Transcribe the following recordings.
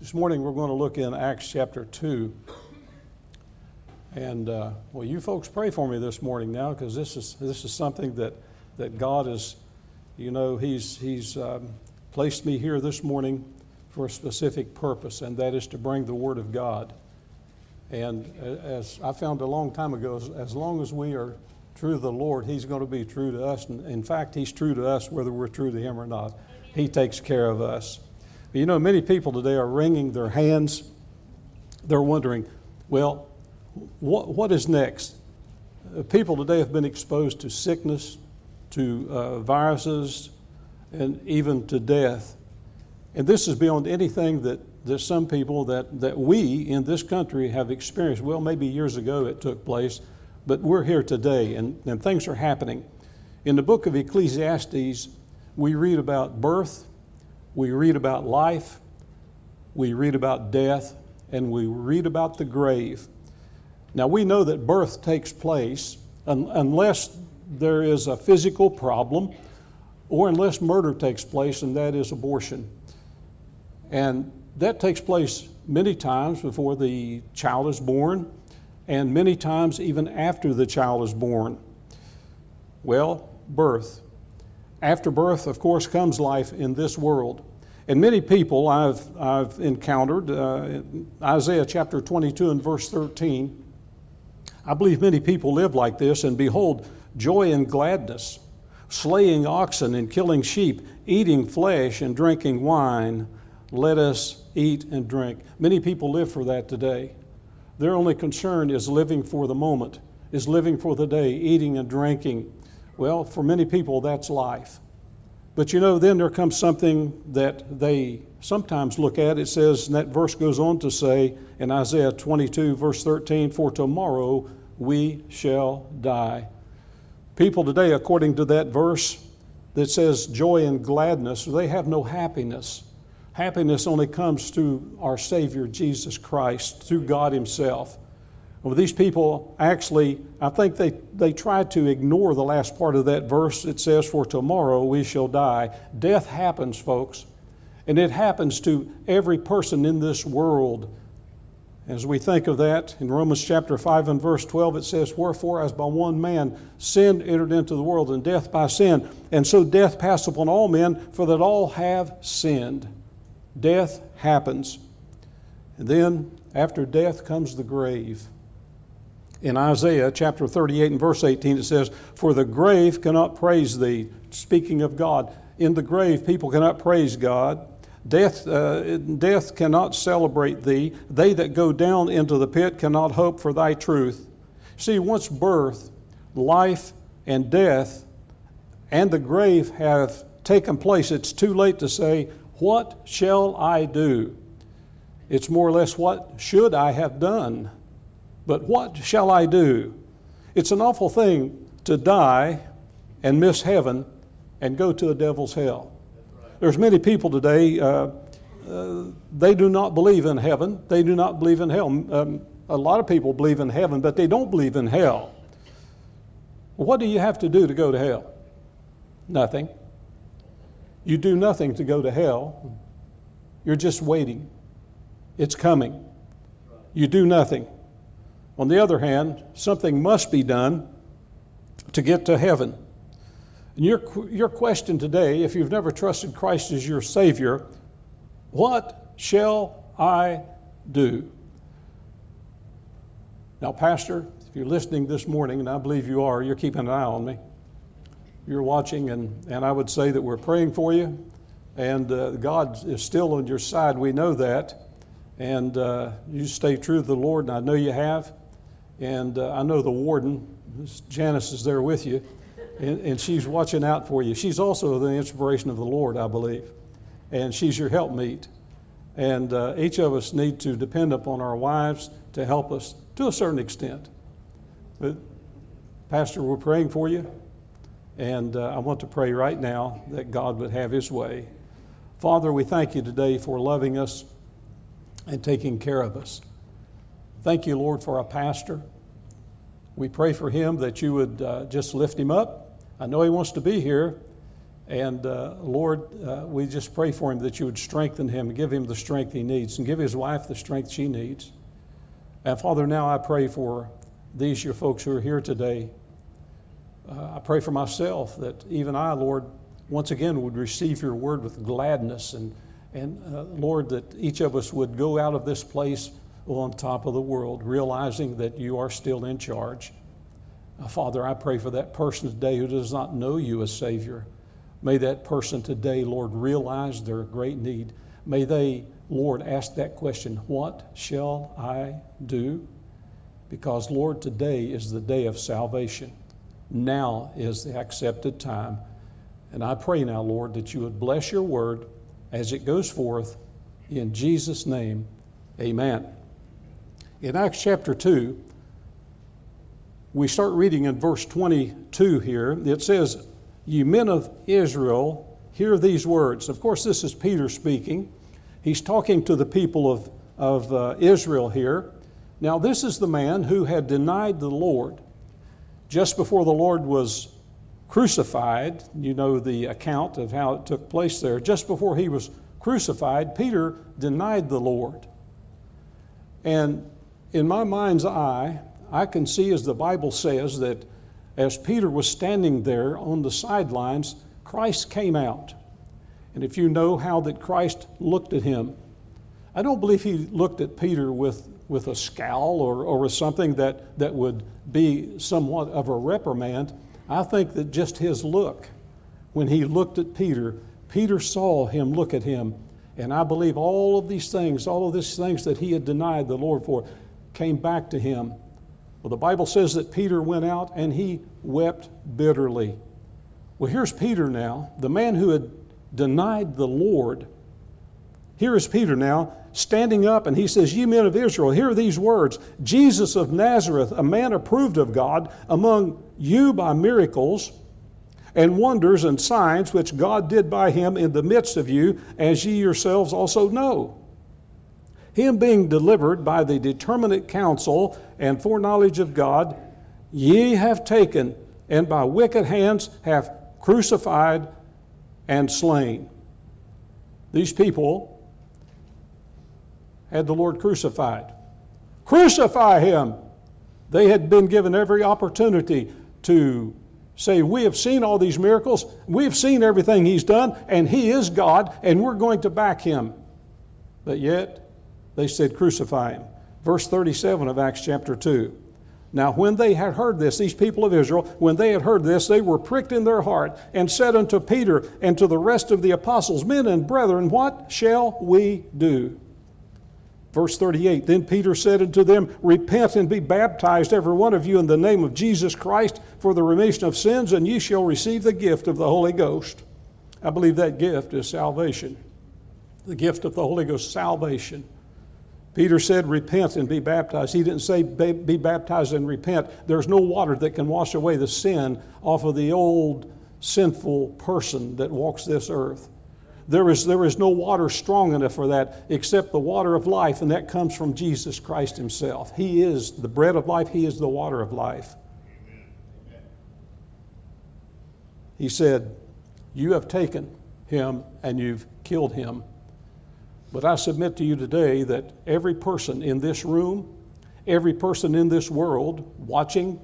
This morning we're going to look in Acts chapter 2. And uh, well, you folks pray for me this morning now because this is, this is something that, that God is, you know, He's, he's um, placed me here this morning for a specific purpose, and that is to bring the Word of God. And as I found a long time ago, as, as long as we are true to the Lord, He's going to be true to us. And in fact, He's true to us whether we're true to Him or not. He takes care of us. You know, many people today are wringing their hands. They're wondering, well, what, what is next? Uh, people today have been exposed to sickness, to uh, viruses, and even to death. And this is beyond anything that, that some people that, that we in this country have experienced. Well, maybe years ago it took place, but we're here today and, and things are happening. In the book of Ecclesiastes, we read about birth, we read about life, we read about death, and we read about the grave. Now, we know that birth takes place un- unless there is a physical problem or unless murder takes place, and that is abortion. And that takes place many times before the child is born, and many times even after the child is born. Well, birth. After birth, of course, comes life in this world. And many people I've, I've encountered, uh, Isaiah chapter 22 and verse 13, I believe many people live like this, and behold, joy and gladness, slaying oxen and killing sheep, eating flesh and drinking wine. Let us eat and drink. Many people live for that today. Their only concern is living for the moment, is living for the day, eating and drinking. Well, for many people, that's life. But you know, then there comes something that they sometimes look at. It says, and that verse goes on to say in Isaiah 22, verse 13, For tomorrow we shall die. People today, according to that verse that says joy and gladness, they have no happiness. Happiness only comes through our Savior Jesus Christ, through God Himself. Well, these people actually, I think they, they tried to ignore the last part of that verse. It says, For tomorrow we shall die. Death happens, folks, and it happens to every person in this world. As we think of that, in Romans chapter 5 and verse 12, it says, Wherefore, as by one man sin entered into the world, and death by sin, and so death passed upon all men, for that all have sinned. Death happens. And then, after death comes the grave. In Isaiah chapter 38 and verse 18, it says, For the grave cannot praise thee. Speaking of God, in the grave, people cannot praise God. Death, uh, death cannot celebrate thee. They that go down into the pit cannot hope for thy truth. See, once birth, life, and death and the grave have taken place, it's too late to say, What shall I do? It's more or less, What should I have done? But what shall I do? It's an awful thing to die and miss heaven and go to a devil's hell. There's many people today, uh, uh, they do not believe in heaven. They do not believe in hell. Um, a lot of people believe in heaven, but they don't believe in hell. What do you have to do to go to hell? Nothing. You do nothing to go to hell. You're just waiting. It's coming. You do nothing. On the other hand, something must be done to get to heaven. And your, your question today, if you've never trusted Christ as your Savior, what shall I do? Now, Pastor, if you're listening this morning, and I believe you are, you're keeping an eye on me. You're watching, and, and I would say that we're praying for you, and uh, God is still on your side. We know that. And uh, you stay true to the Lord, and I know you have. And uh, I know the warden, Janice, is there with you and, and she's watching out for you. She's also the inspiration of the Lord, I believe, and she's your helpmeet. And uh, each of us need to depend upon our wives to help us to a certain extent. But, Pastor, we're praying for you, and uh, I want to pray right now that God would have His way. Father, we thank you today for loving us and taking care of us. Thank you, Lord, for our pastor. We pray for him that you would uh, just lift him up I know He wants to be here, And uh, Lord, uh, we just pray for him that you would strengthen him give him the strength he needs and give his wife the strength she needs. And Father, now I pray for these your folks who are here today. Uh, I pray for myself that even I, Lord, once again would receive your word with gladness and, and uh, Lord, that each of us would go out of this place on top of the world, realizing that you are still in charge. Uh, Father, I pray for that person today who does not know you as Savior. May that person today, Lord, realize their great need. May they, Lord, ask that question What shall I do? Because, Lord, today is the day of salvation. Now is the accepted time. And I pray now, Lord, that you would bless your word as it goes forth. In Jesus' name, amen. In Acts chapter 2, we start reading in verse 22 here. It says, Ye men of Israel, hear these words. Of course, this is Peter speaking. He's talking to the people of, of uh, Israel here. Now, this is the man who had denied the Lord just before the Lord was crucified. You know the account of how it took place there. Just before he was crucified, Peter denied the Lord. And in my mind's eye, I can see, as the Bible says, that as Peter was standing there on the sidelines, Christ came out. And if you know how that Christ looked at him, I don't believe he looked at Peter with, with a scowl or, or with something that, that would be somewhat of a reprimand. I think that just his look, when he looked at Peter, Peter saw him look at him. And I believe all of these things, all of these things that he had denied the Lord for, came back to him. Well, the Bible says that Peter went out and he wept bitterly. Well, here's Peter now, the man who had denied the Lord. Here is Peter now standing up and he says, Ye men of Israel, hear these words Jesus of Nazareth, a man approved of God among you by miracles and wonders and signs which God did by him in the midst of you, as ye yourselves also know. Him being delivered by the determinate counsel and foreknowledge of God, ye have taken, and by wicked hands have crucified and slain. These people had the Lord crucified. Crucify him! They had been given every opportunity to say, We have seen all these miracles, we have seen everything he's done, and he is God, and we're going to back him. But yet, they said, Crucify him. Verse 37 of Acts chapter 2. Now, when they had heard this, these people of Israel, when they had heard this, they were pricked in their heart and said unto Peter and to the rest of the apostles, Men and brethren, what shall we do? Verse 38 Then Peter said unto them, Repent and be baptized, every one of you, in the name of Jesus Christ for the remission of sins, and ye shall receive the gift of the Holy Ghost. I believe that gift is salvation. The gift of the Holy Ghost, salvation. Peter said, Repent and be baptized. He didn't say, Be baptized and repent. There's no water that can wash away the sin off of the old sinful person that walks this earth. There is, there is no water strong enough for that except the water of life, and that comes from Jesus Christ Himself. He is the bread of life, He is the water of life. He said, You have taken Him and you've killed Him but I submit to you today that every person in this room, every person in this world, watching,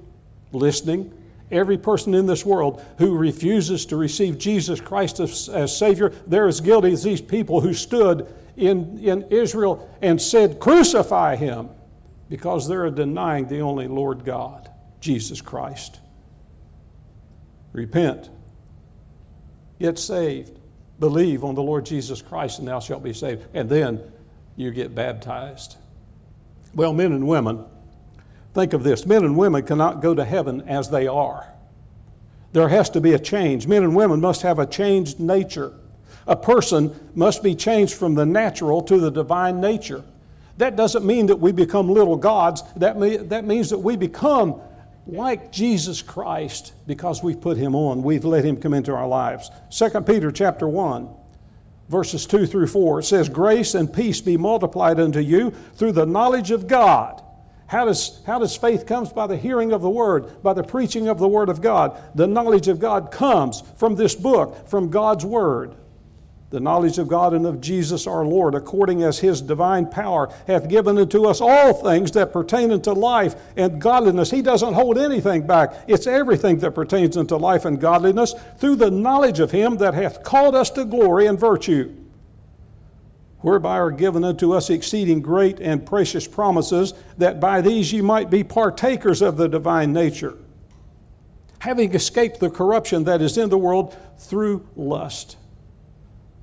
listening, every person in this world who refuses to receive Jesus Christ as, as, Savior, they're as guilty as these people who stood in, in Israel and said, Crucify him, because they're denying the only Lord God, Jesus Christ. Repent, get saved, Believe on the Lord Jesus Christ and thou shalt be saved. And then you get baptized. Well, men and women, think of this men and women cannot go to heaven as they are. There has to be a change. Men and women must have a changed nature. A person must be changed from the natural to the divine nature. That doesn't mean that we become little gods. That, that means that we become like Jesus Christ because we've put him on. We've let him come into our lives. 2 Peter chapter 1 verses 2 through 4 it says grace and peace be multiplied unto you through the knowledge of God How does, how does faith comes by the hearing of the word, by the preaching of the word of God. The knowledge of God comes from this book, from God's word. The knowledge of God and of Jesus our Lord, according as his divine power hath given unto us all things that pertain unto life and godliness. He doesn't hold anything back. It's everything that pertains unto life and godliness through the knowledge of him that hath called us to glory and virtue whereby are given unto us exceeding great and precious promises, that by these ye might be partakers of the divine nature, having escaped the corruption that is in the world through lust.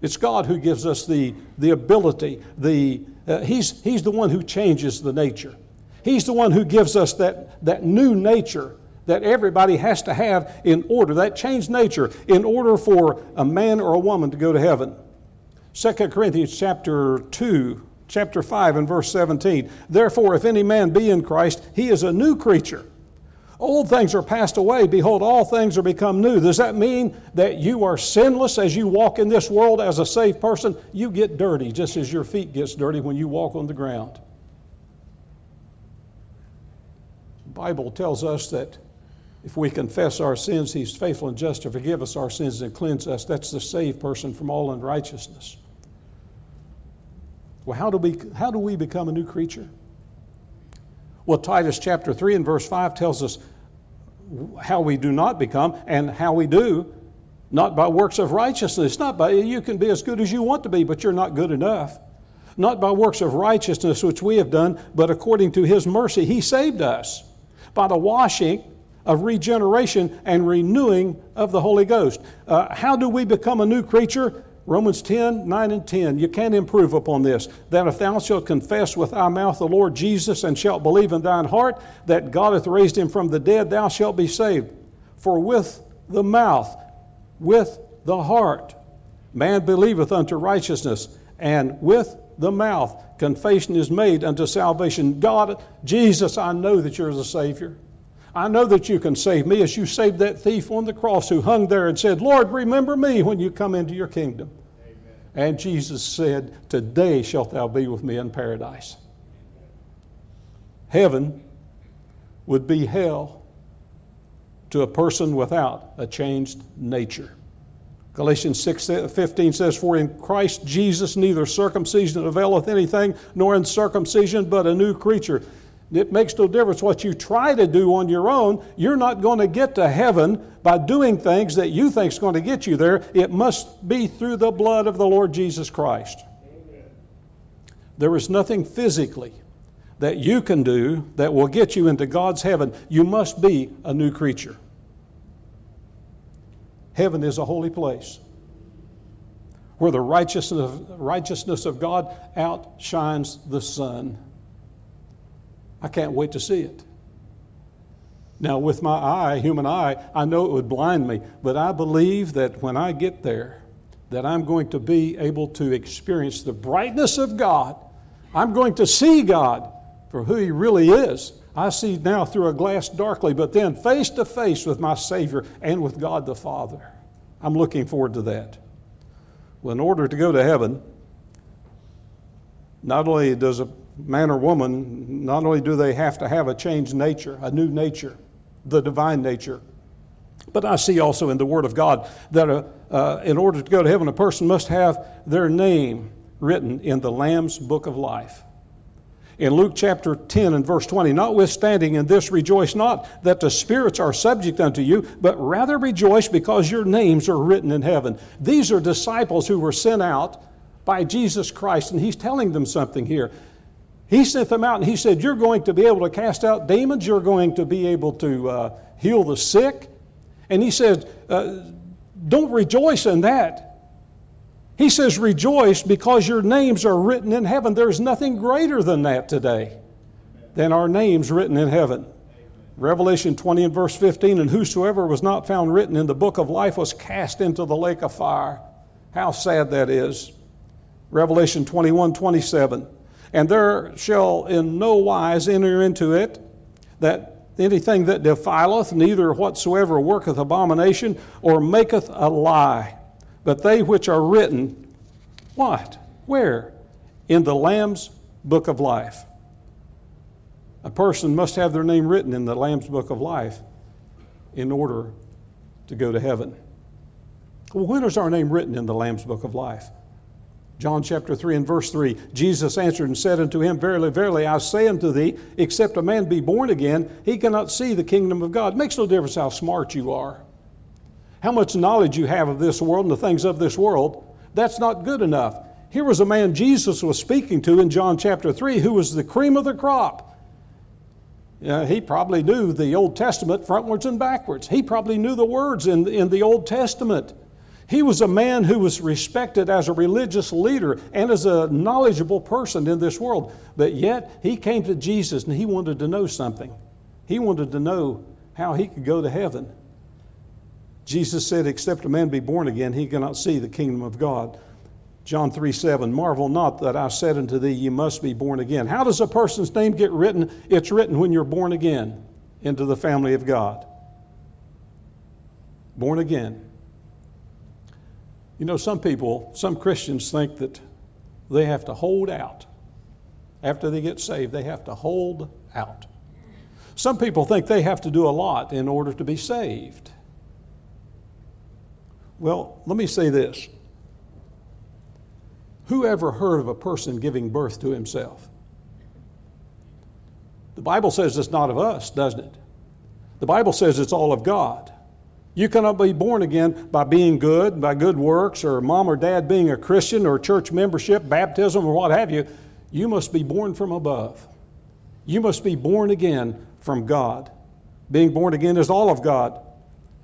It's God who gives us the, the ability, the, uh, he's, he's the one who changes the nature. He's the one who gives us that, that new nature that everybody has to have in order, that changed nature, in order for a man or a woman to go to heaven. 2 Corinthians chapter 2, chapter 5 and verse 17. Therefore, if any man be in Christ, he is a new creature. Old things are passed away. Behold, all things are become new. Does that mean that you are sinless as you walk in this world as a saved person? You get dirty just as your feet gets dirty when you walk on the ground. The Bible tells us that if we confess our sins, He's faithful and just to forgive us our sins and cleanse us. That's the saved person from all unrighteousness. Well, how do we, how do we become a new creature? Well, Titus chapter 3 and verse 5 tells us how we do not become and how we do, not by works of righteousness. Not by, you can be as good as you want to be, but you're not good enough. Not by works of righteousness which we have done, but according to His mercy, He saved us by the washing of regeneration and renewing of the Holy Ghost. Uh, how do we become a new creature? Romans 10, 9 and 10. You can't improve upon this. That if thou shalt confess with thy mouth the Lord Jesus and shalt believe in thine heart that God hath raised him from the dead, thou shalt be saved. For with the mouth, with the heart, man believeth unto righteousness, and with the mouth confession is made unto salvation. God, Jesus, I know that you're the Savior. I know that you can save me as you saved that thief on the cross who hung there and said, Lord, remember me when you come into your kingdom. Amen. And Jesus said, Today shalt thou be with me in paradise. Heaven would be hell to a person without a changed nature. Galatians 6 uh, 15 says, For in Christ Jesus neither circumcision availeth anything, nor uncircumcision, but a new creature. It makes no difference what you try to do on your own. You're not going to get to heaven by doing things that you think is going to get you there. It must be through the blood of the Lord Jesus Christ. Amen. There is nothing physically that you can do that will get you into God's heaven. You must be a new creature. Heaven is a holy place where the righteousness of, righteousness of God outshines the sun. I can't wait to see it. Now, with my eye, human eye, I know it would blind me, but I believe that when I get there, that I'm going to be able to experience the brightness of God. I'm going to see God for who He really is. I see now through a glass darkly, but then face to face with my Savior and with God the Father. I'm looking forward to that. Well, in order to go to heaven, not only does a man or woman, not only do they have to have a changed nature, a new nature, the divine nature, but I see also in the Word of God that a, uh, in order to go to heaven, a person must have their name written in the Lamb's book of life. In Luke chapter 10 and verse 20, notwithstanding in this rejoice not that the spirits are subject unto you, but rather rejoice because your names are written in heaven. These are disciples who were sent out by Jesus Christ, and he's telling them something here. He sent them out and he said, You're going to be able to cast out demons, you're going to be able to uh, heal the sick. And he said, uh, Don't rejoice in that. He says, Rejoice because your names are written in heaven. There's nothing greater than that today, than our names written in heaven. Revelation 20 and verse 15, and whosoever was not found written in the book of life was cast into the lake of fire. How sad that is. Revelation 21 27 and there shall in no wise enter into it that anything that defileth, neither whatsoever worketh abomination or maketh a lie, but they which are written, what? Where? In the Lamb's book of life. A person must have their name written in the Lamb's Book of Life in order to go to heaven. Well, when is our name written in the Lamb's Book of Life? John chapter 3 and verse 3 Jesus answered and said unto him, Verily, verily, I say unto thee, except a man be born again, he cannot see the kingdom of God. It makes no difference how smart you are, how much knowledge you have of this world and the things of this world. That's not good enough. Here was a man Jesus was speaking to in John chapter 3 who was the cream of the crop. Uh, he probably knew the Old Testament frontwards and backwards. He probably knew the words in, in the Old Testament. He was a man who was respected as a religious leader and as a knowledgeable person in this world. But yet, he came to Jesus and he wanted to know something. He wanted to know how he could go to heaven. Jesus said, Except a man be born again, he cannot see the kingdom of God. John 3 7, marvel not that I said unto thee, You must be born again. How does a person's name get written? It's written when you're born again into the family of God. Born again. You know, some people, some Christians think that they have to hold out. After they get saved, they have to hold out. Some people think they have to do a lot in order to be saved. Well, let me say this. Who ever heard of a person giving birth to himself? The Bible says it's not of us, doesn't it? The Bible says it's all of God. You cannot be born again by being good, by good works, or mom or dad being a Christian, or church membership, baptism, or what have you. You must be born from above. You must be born again from God. Being born again is all of God.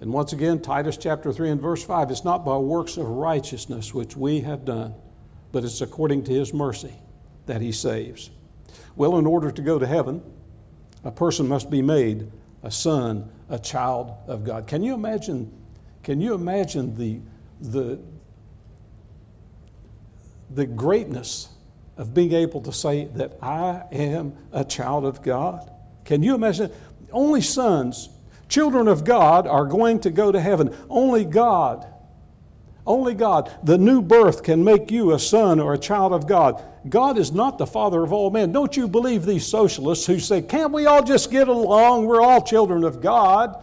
And once again, Titus chapter 3 and verse 5 it's not by works of righteousness which we have done, but it's according to his mercy that he saves. Well, in order to go to heaven, a person must be made a son, a child of God. Can you imagine? Can you imagine the, the, the greatness of being able to say that I am a child of God? Can you imagine? Only sons, children of God, are going to go to heaven. Only God only God. The new birth can make you a son or a child of God. God is not the father of all men. Don't you believe these socialists who say, can't we all just get along? We're all children of God.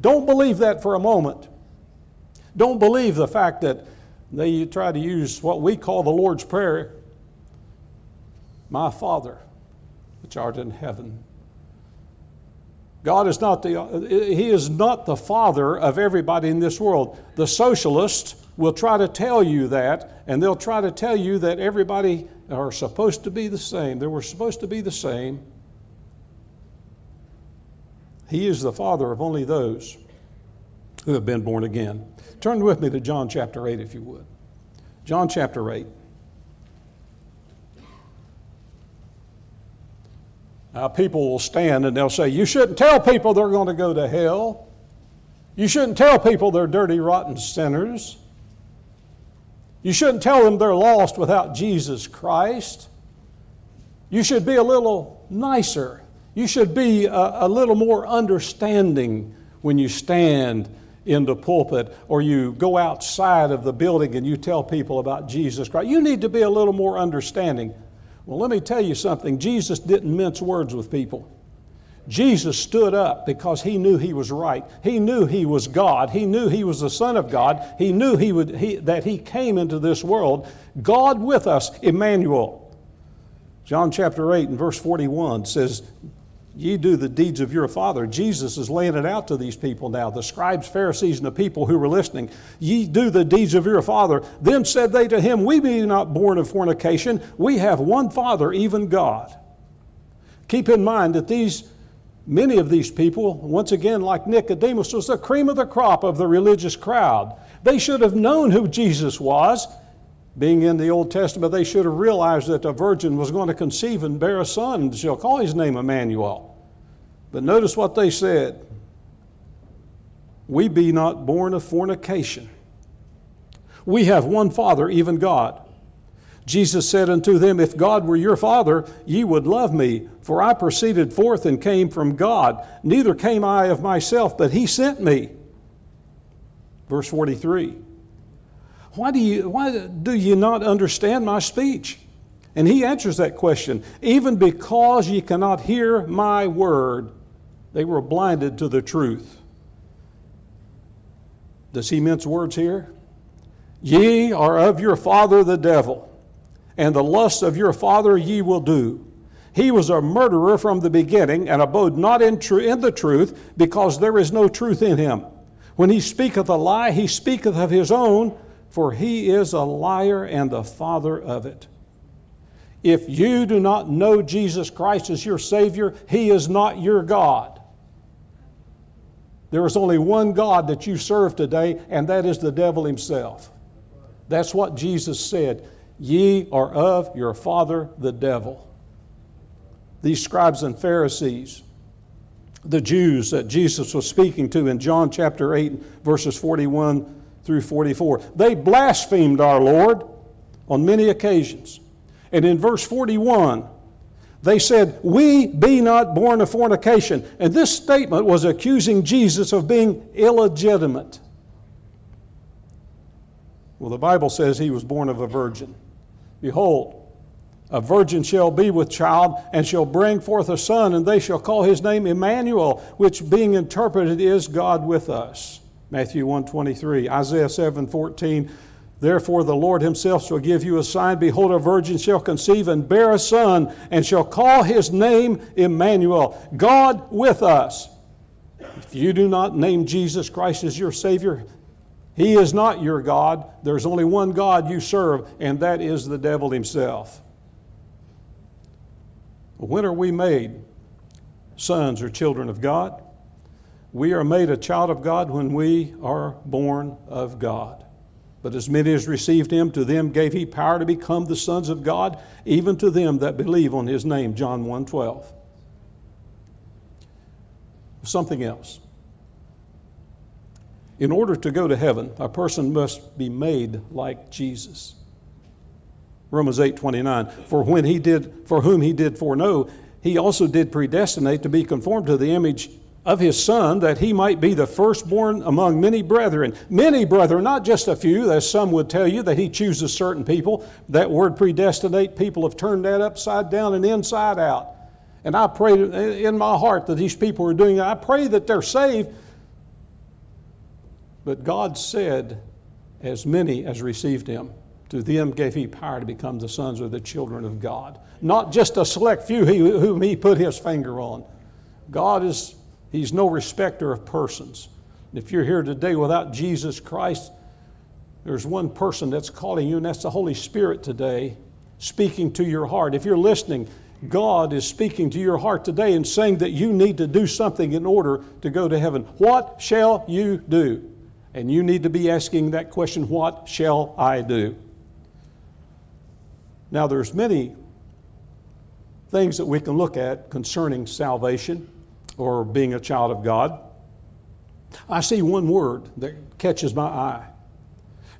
Don't believe that for a moment. Don't believe the fact that they try to use what we call the Lord's Prayer My Father, which art in heaven. God is not the, He is not the father of everybody in this world. The socialists will try to tell you that, and they'll try to tell you that everybody are supposed to be the same. They were supposed to be the same. He is the father of only those who have been born again. Turn with me to John chapter 8, if you would. John chapter 8. Now, people will stand and they'll say, You shouldn't tell people they're going to go to hell. You shouldn't tell people they're dirty, rotten sinners. You shouldn't tell them they're lost without Jesus Christ. You should be a little nicer. You should be a, a little more understanding when you stand in the pulpit or you go outside of the building and you tell people about Jesus Christ. You need to be a little more understanding. Well, let me tell you something Jesus didn't mince words with people. Jesus stood up because he knew he was right. He knew he was God. He knew he was the Son of God. He knew he would, he, that he came into this world. God with us, Emmanuel. John chapter 8 and verse 41 says, Ye do the deeds of your father. Jesus is laying it out to these people now, the scribes, Pharisees, and the people who were listening. Ye do the deeds of your father. Then said they to him, We be not born of fornication. We have one Father, even God. Keep in mind that these Many of these people, once again, like Nicodemus, was the cream of the crop of the religious crowd. They should have known who Jesus was. Being in the Old Testament, they should have realized that a virgin was going to conceive and bear a son, and shall call his name Emmanuel. But notice what they said We be not born of fornication. We have one Father, even God. Jesus said unto them, If God were your Father, ye would love me, for I proceeded forth and came from God. Neither came I of myself, but he sent me. Verse 43. Why do you, why do you not understand my speech? And he answers that question even because ye cannot hear my word, they were blinded to the truth. Does he mince words here? Ye are of your father the devil, and the lusts of your father ye will do. He was a murderer from the beginning, and abode not in, tr- in the truth, because there is no truth in him. When he speaketh a lie, he speaketh of his own, for he is a liar and the father of it. If you do not know Jesus Christ as your Savior, he is not your God. There is only one God that you serve today, and that is the devil himself. That's what Jesus said. Ye are of your father the devil. These scribes and Pharisees, the Jews that Jesus was speaking to in John chapter 8, verses 41 through 44, they blasphemed our Lord on many occasions. And in verse 41, they said, We be not born of fornication. And this statement was accusing Jesus of being illegitimate. Well, the Bible says he was born of a virgin. Behold, a virgin shall be with child and shall bring forth a son, and they shall call his name Emmanuel, which being interpreted is God with us. Matthew 123, Isaiah 7:14. Therefore, the Lord himself shall give you a sign. Behold, a virgin shall conceive and bear a son, and shall call his name Emmanuel, God with us. If you do not name Jesus Christ as your Savior, he is not your God. There's only one God you serve, and that is the devil himself. When are we made sons or children of God? We are made a child of God when we are born of God. But as many as received him, to them gave he power to become the sons of God, even to them that believe on his name. John 1 12. Something else. In order to go to heaven, a person must be made like Jesus. Romans 8 29. For when he did, for whom he did foreknow, he also did predestinate to be conformed to the image of his son that he might be the firstborn among many brethren. Many brethren, not just a few, as some would tell you that he chooses certain people. That word predestinate, people have turned that upside down and inside out. And I pray in my heart that these people are doing that. I pray that they're saved. But God said, as many as received him, to them gave he power to become the sons or the children of God. Not just a select few whom he put his finger on. God is He's no respecter of persons. If you're here today without Jesus Christ, there's one person that's calling you, and that's the Holy Spirit today, speaking to your heart. If you're listening, God is speaking to your heart today and saying that you need to do something in order to go to heaven. What shall you do? And you need to be asking that question, what shall I do? Now there's many things that we can look at concerning salvation or being a child of God, I see one word that catches my eye,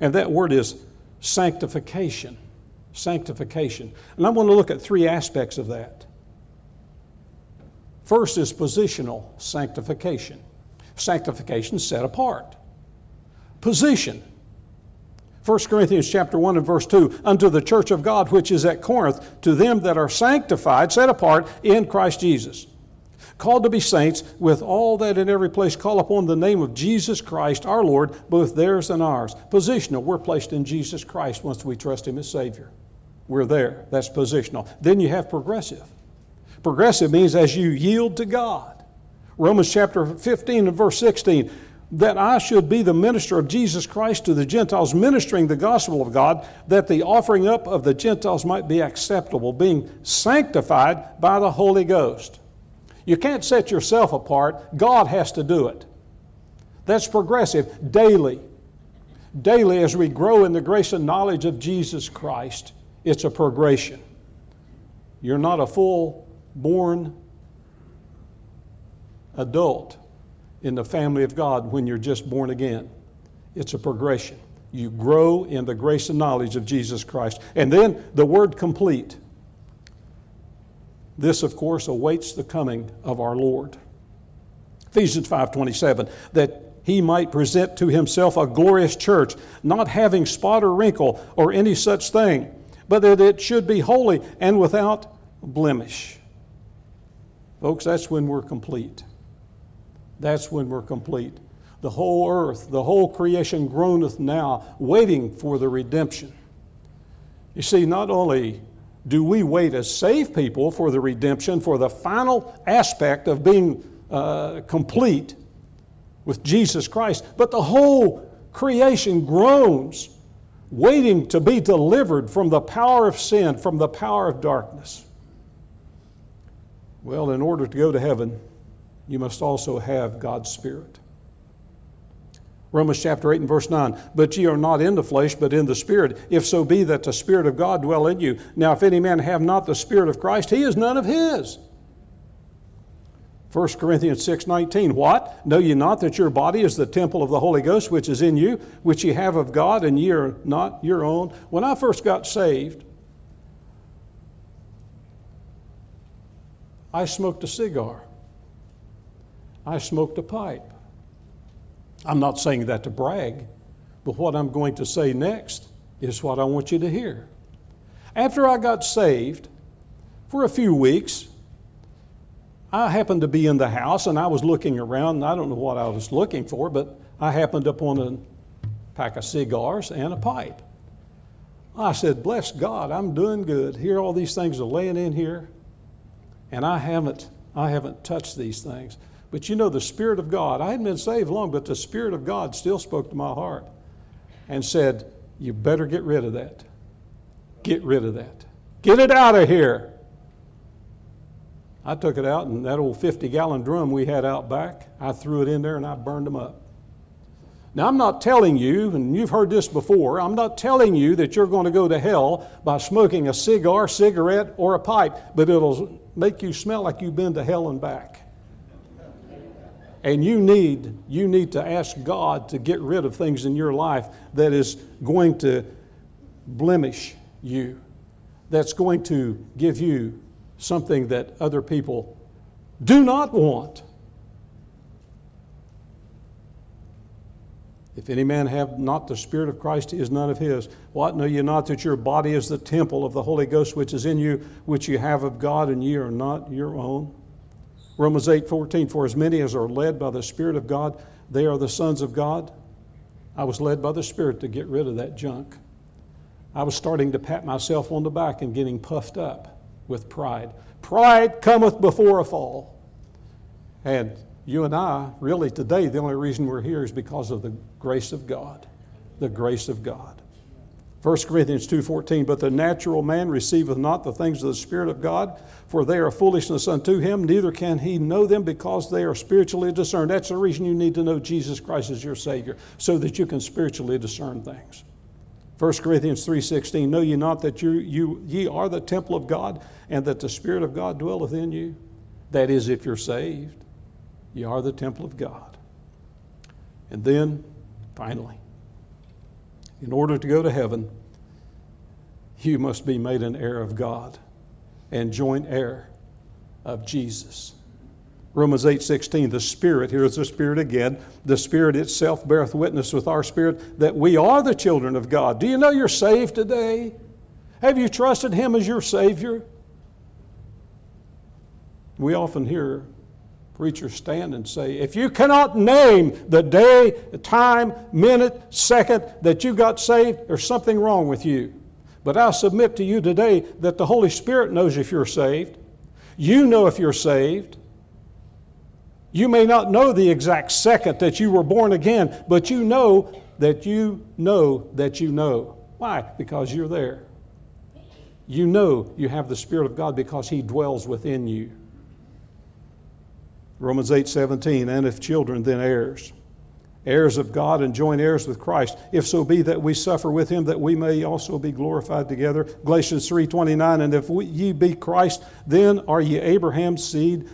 and that word is sanctification. Sanctification. And I want to look at three aspects of that. First is positional sanctification. Sanctification set apart. Position. 1 Corinthians chapter 1 and verse 2 unto the church of God which is at Corinth to them that are sanctified set apart in Christ Jesus called to be saints, with all that in every place call upon the name of Jesus Christ our Lord, both theirs and ours. Positional, we're placed in Jesus Christ once we trust Him as Savior. We're there. That's positional. Then you have progressive. Progressive means as you yield to God. Romans chapter 15 and verse 16 that I should be the minister of Jesus Christ to the Gentiles, ministering the gospel of God, that the offering up of the Gentiles might be acceptable, being sanctified by the Holy Ghost. You can't set yourself apart, God has to do it. That's progressive, daily. Daily, as we grow in the grace and knowledge of Jesus Christ, it's a progression. You're not a full born adult in the family of God when you're just born again. It's a progression. You grow in the grace and knowledge of Jesus Christ. And then the word complete. This, of course, awaits the coming of our Lord. Ephesians 5:27 that he might present to himself a glorious church, not having spot or wrinkle or any such thing, but that it should be holy and without blemish. Folks, that's when we're complete. That's when we're complete. The whole earth, the whole creation groaneth now, waiting for the redemption. You see, not only do we wait as saved people for the redemption, for the final aspect of being uh, complete with Jesus Christ, but the whole creation groans, waiting to be delivered from the power of sin, from the power of darkness. Well, in order to go to heaven, you must also have God's Spirit. Romans chapter 8 and verse 9. But ye are not in the flesh, but in the Spirit, if so be that the Spirit of God dwell in you. Now, if any man have not the Spirit of Christ, he is none of his. 1 Corinthians 6 19. What? Know ye not that your body is the temple of the Holy Ghost which is in you, which ye have of God, and ye are not your own? When I first got saved, I smoked a cigar. I smoked a pipe. I'm not saying that to brag, but what I'm going to say next is what I want you to hear. After I got saved, for a few weeks, I happened to be in the house and I was looking around, and I don't know what I was looking for, but I happened upon a pack of cigars and a pipe. I said, Bless God, I'm doing good. Here all these things are laying in here, and I haven't, I haven't touched these things. But you know, the Spirit of God, I hadn't been saved long, but the Spirit of God still spoke to my heart and said, You better get rid of that. Get rid of that. Get it out of here. I took it out, and that old 50 gallon drum we had out back, I threw it in there and I burned them up. Now, I'm not telling you, and you've heard this before, I'm not telling you that you're going to go to hell by smoking a cigar, cigarette, or a pipe, but it'll make you smell like you've been to hell and back. And you need, you need to ask God to get rid of things in your life that is going to blemish you, that's going to give you something that other people do not want. If any man have not the Spirit of Christ, he is none of his. What know ye not that your body is the temple of the Holy Ghost which is in you, which you have of God, and ye are not your own? Romans 8 14, for as many as are led by the Spirit of God, they are the sons of God. I was led by the Spirit to get rid of that junk. I was starting to pat myself on the back and getting puffed up with pride. Pride cometh before a fall. And you and I, really today, the only reason we're here is because of the grace of God. The grace of God. 1 Corinthians 2:14 But the natural man receiveth not the things of the spirit of God for they are foolishness unto him neither can he know them because they are spiritually discerned. That's the reason you need to know Jesus Christ as your savior so that you can spiritually discern things. 1 Corinthians 3:16 Know ye not that you, you ye are the temple of God and that the spirit of God dwelleth in you? That is if you're saved you are the temple of God. And then finally in order to go to heaven you must be made an heir of God and joint heir of Jesus. Romans 8:16 the spirit here is the spirit again the spirit itself beareth witness with our spirit that we are the children of God. Do you know you're saved today? Have you trusted him as your savior? We often hear preachers stand and say if you cannot name the day the time minute second that you got saved there's something wrong with you but I submit to you today that the Holy Spirit knows if you're saved you know if you're saved you may not know the exact second that you were born again, but you know that you know that you know. Why? Because you're there. You know you have the Spirit of God because He dwells within you. Romans 8 17, and if children, then heirs. Heirs of God and joint heirs with Christ, if so be that we suffer with him, that we may also be glorified together. Galatians 3:29, and if we, ye be Christ, then are ye Abraham's seed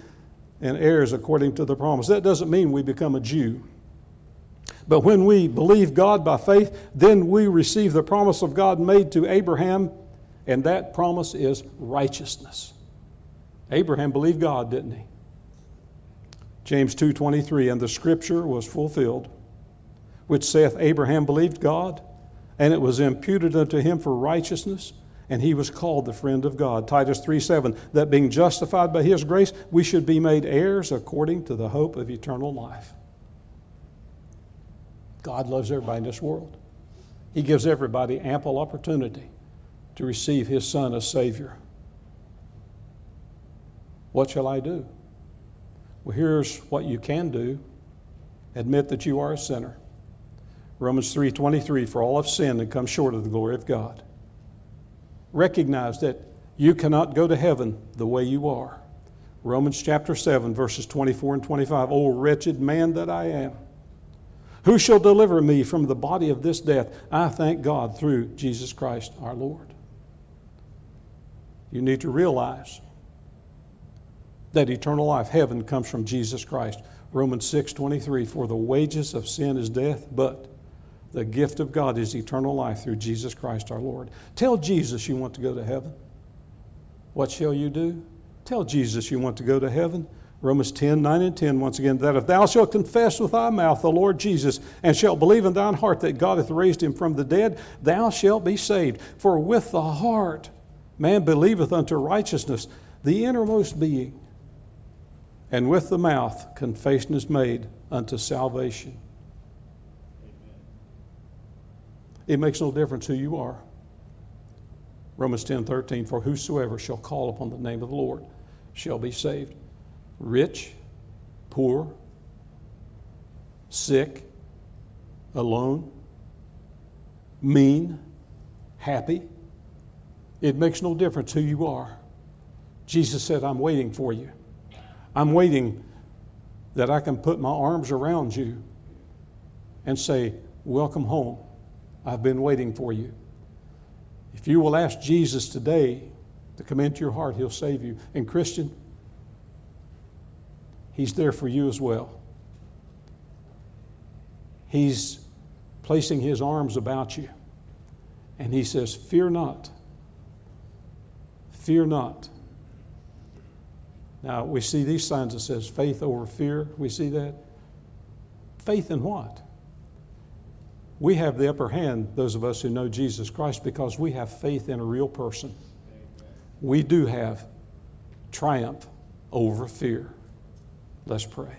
and heirs according to the promise. That doesn't mean we become a Jew. But when we believe God by faith, then we receive the promise of God made to Abraham, and that promise is righteousness. Abraham believed God, didn't he? James 2:23 and the scripture was fulfilled which saith Abraham believed God and it was imputed unto him for righteousness and he was called the friend of God. Titus 3 7, that being justified by his grace, we should be made heirs according to the hope of eternal life. God loves everybody in this world. He gives everybody ample opportunity to receive his Son as Savior. What shall I do? Well, here's what you can do admit that you are a sinner. Romans 3:23 for all have sinned and come short of the glory of God. Recognize that you cannot go to heaven the way you are. Romans chapter 7 verses 24 and 25 O wretched man that I am who shall deliver me from the body of this death? I thank God through Jesus Christ our Lord. You need to realize that eternal life, heaven, comes from Jesus Christ. Romans 6 23, for the wages of sin is death, but the gift of God is eternal life through Jesus Christ our Lord. Tell Jesus you want to go to heaven. What shall you do? Tell Jesus you want to go to heaven. Romans 10, 9 and 10, once again, that if thou shalt confess with thy mouth the Lord Jesus, and shalt believe in thine heart that God hath raised him from the dead, thou shalt be saved. For with the heart man believeth unto righteousness, the innermost being, and with the mouth confession is made unto salvation. It makes no difference who you are. Romans 10 13, for whosoever shall call upon the name of the Lord shall be saved. Rich, poor, sick, alone, mean, happy. It makes no difference who you are. Jesus said, I'm waiting for you. I'm waiting that I can put my arms around you and say, Welcome home. I've been waiting for you. If you will ask Jesus today to come into your heart, He'll save you. And, Christian, He's there for you as well. He's placing His arms about you. And He says, Fear not. Fear not. Now, we see these signs that says faith over fear. We see that. Faith in what? we have the upper hand, those of us who know Jesus Christ, because we have faith in a real person. We do have triumph over fear. Let's pray.